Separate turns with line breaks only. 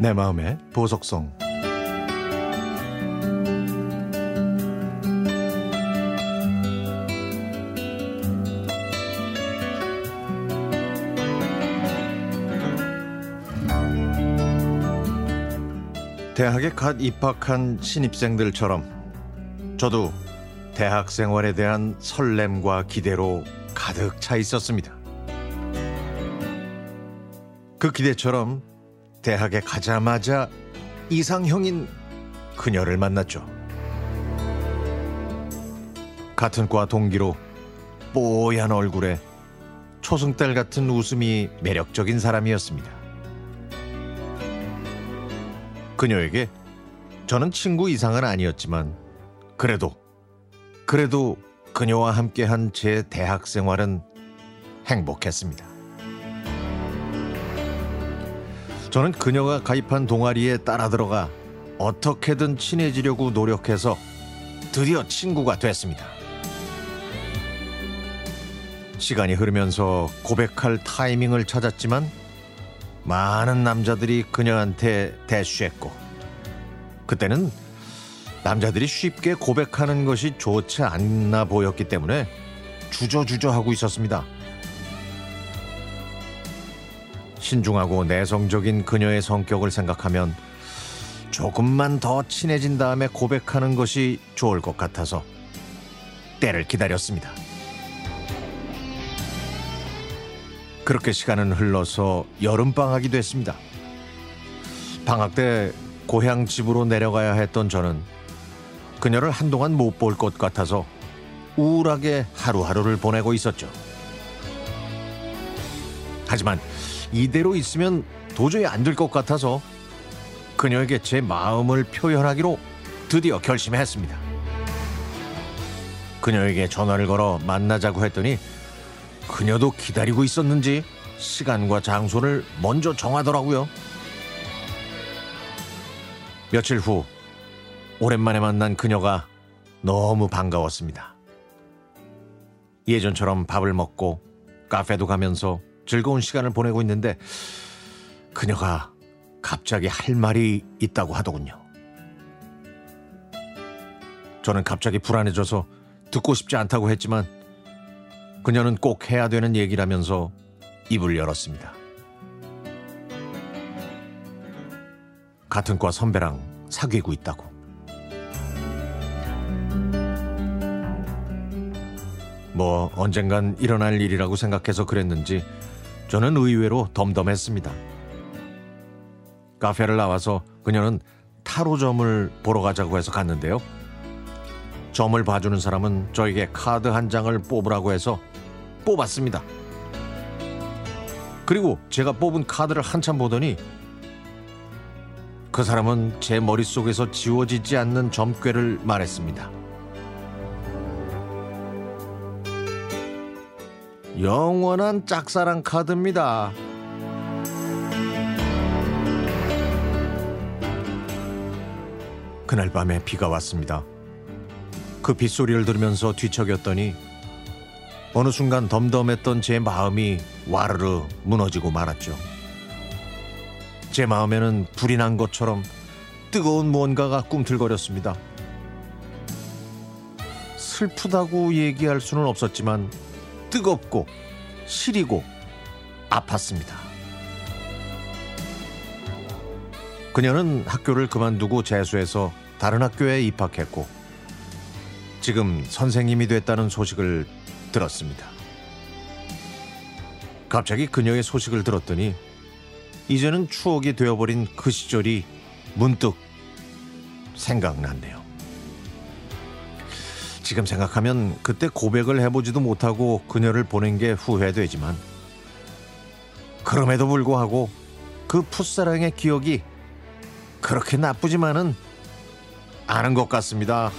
내 마음의 보석성 대학에 갓 입학한 신입생들처럼 저도 대학 생활에 대한 설렘과 기대로 가득 차 있었습니다. 그 기대처럼 대학에 가자마자 이상형인 그녀를 만났죠. 같은 과 동기로 뽀얀 얼굴에 초승달 같은 웃음이 매력적인 사람이었습니다. 그녀에게 저는 친구 이상은 아니었지만 그래도 그래도 그녀와 함께한 제 대학 생활은 행복했습니다. 저는 그녀가 가입한 동아리에 따라 들어가 어떻게든 친해지려고 노력해서 드디어 친구가 됐습니다. 시간이 흐르면서 고백할 타이밍을 찾았지만 많은 남자들이 그녀한테 대쉬했고 그때는 남자들이 쉽게 고백하는 것이 좋지 않나 보였기 때문에 주저주저 하고 있었습니다. 신중하고 내성적인 그녀의 성격을 생각하면 조금만 더 친해진 다음에 고백하는 것이 좋을 것 같아서 때를 기다렸습니다. 그렇게 시간은 흘러서 여름방학이 됐습니다. 방학 때 고향 집으로 내려가야 했던 저는 그녀를 한동안 못 볼 것 같아서 우울하게 하루하루를 보내고 있었죠. 하지만 이대로 있으면 도저히 안 될 것 같아서 그녀에게 제 마음을 표현하기로 드디어 결심했습니다. 그녀에게 전화를 걸어 만나자고 했더니 그녀도 기다리고 있었는지 시간과 장소를 먼저 정하더라고요. 며칠 후 오랜만에 만난 그녀가 너무 반가웠습니다. 예전처럼 밥을 먹고 카페도 가면서 즐거운 시간을 보내고 있는데 그녀가 갑자기 할 말이 있다고 하더군요. 저는 갑자기 불안해져서 듣고 싶지 않다고 했지만 그녀는 꼭 해야 되는 얘기라면서 입을 열었습니다. 같은 과 선배랑 사귀고 있다고. 뭐 언젠간 일어날 일이라고 생각해서 그랬는지 저는 의외로 덤덤했습니다. 카페를 나와서 그녀는 타로점을 보러 가자고 해서 갔는데요. 점을 봐주는 사람은 저에게 카드 한 장을 뽑으라고 해서 뽑았습니다. 그리고 제가 뽑은 카드를 한참 보더니 그 사람은 제 머릿속에서 지워지지 않는 점괘를 말했습니다. 영원한 짝사랑 카드입니다. 그날 밤에 비가 왔습니다. 그 빗소리를 들으면서 뒤척였더니 어느 순간 덤덤했던 제 마음이 와르르 무너지고 말았죠. 제 마음에는 불이 난 것처럼 뜨거운 무언가가 꿈틀거렸습니다. 슬프다고 얘기할 수는 없었지만 뜨겁고 시리고 아팠습니다. 그녀는 학교를 그만두고 재수해서 다른 학교에 입학했고 지금 선생님이 됐다는 소식을 들었습니다. 갑자기 그녀의 소식을 들었더니 이제는 추억이 되어버린 그 시절이 문득 생각났네요. 지금 생각하면 그때 고백을 해보지도 못하고 그녀를 보낸 게 후회되지만 그럼에도 불구하고 그 풋사랑의 기억이 그렇게 나쁘지만은 않은 것 같습니다.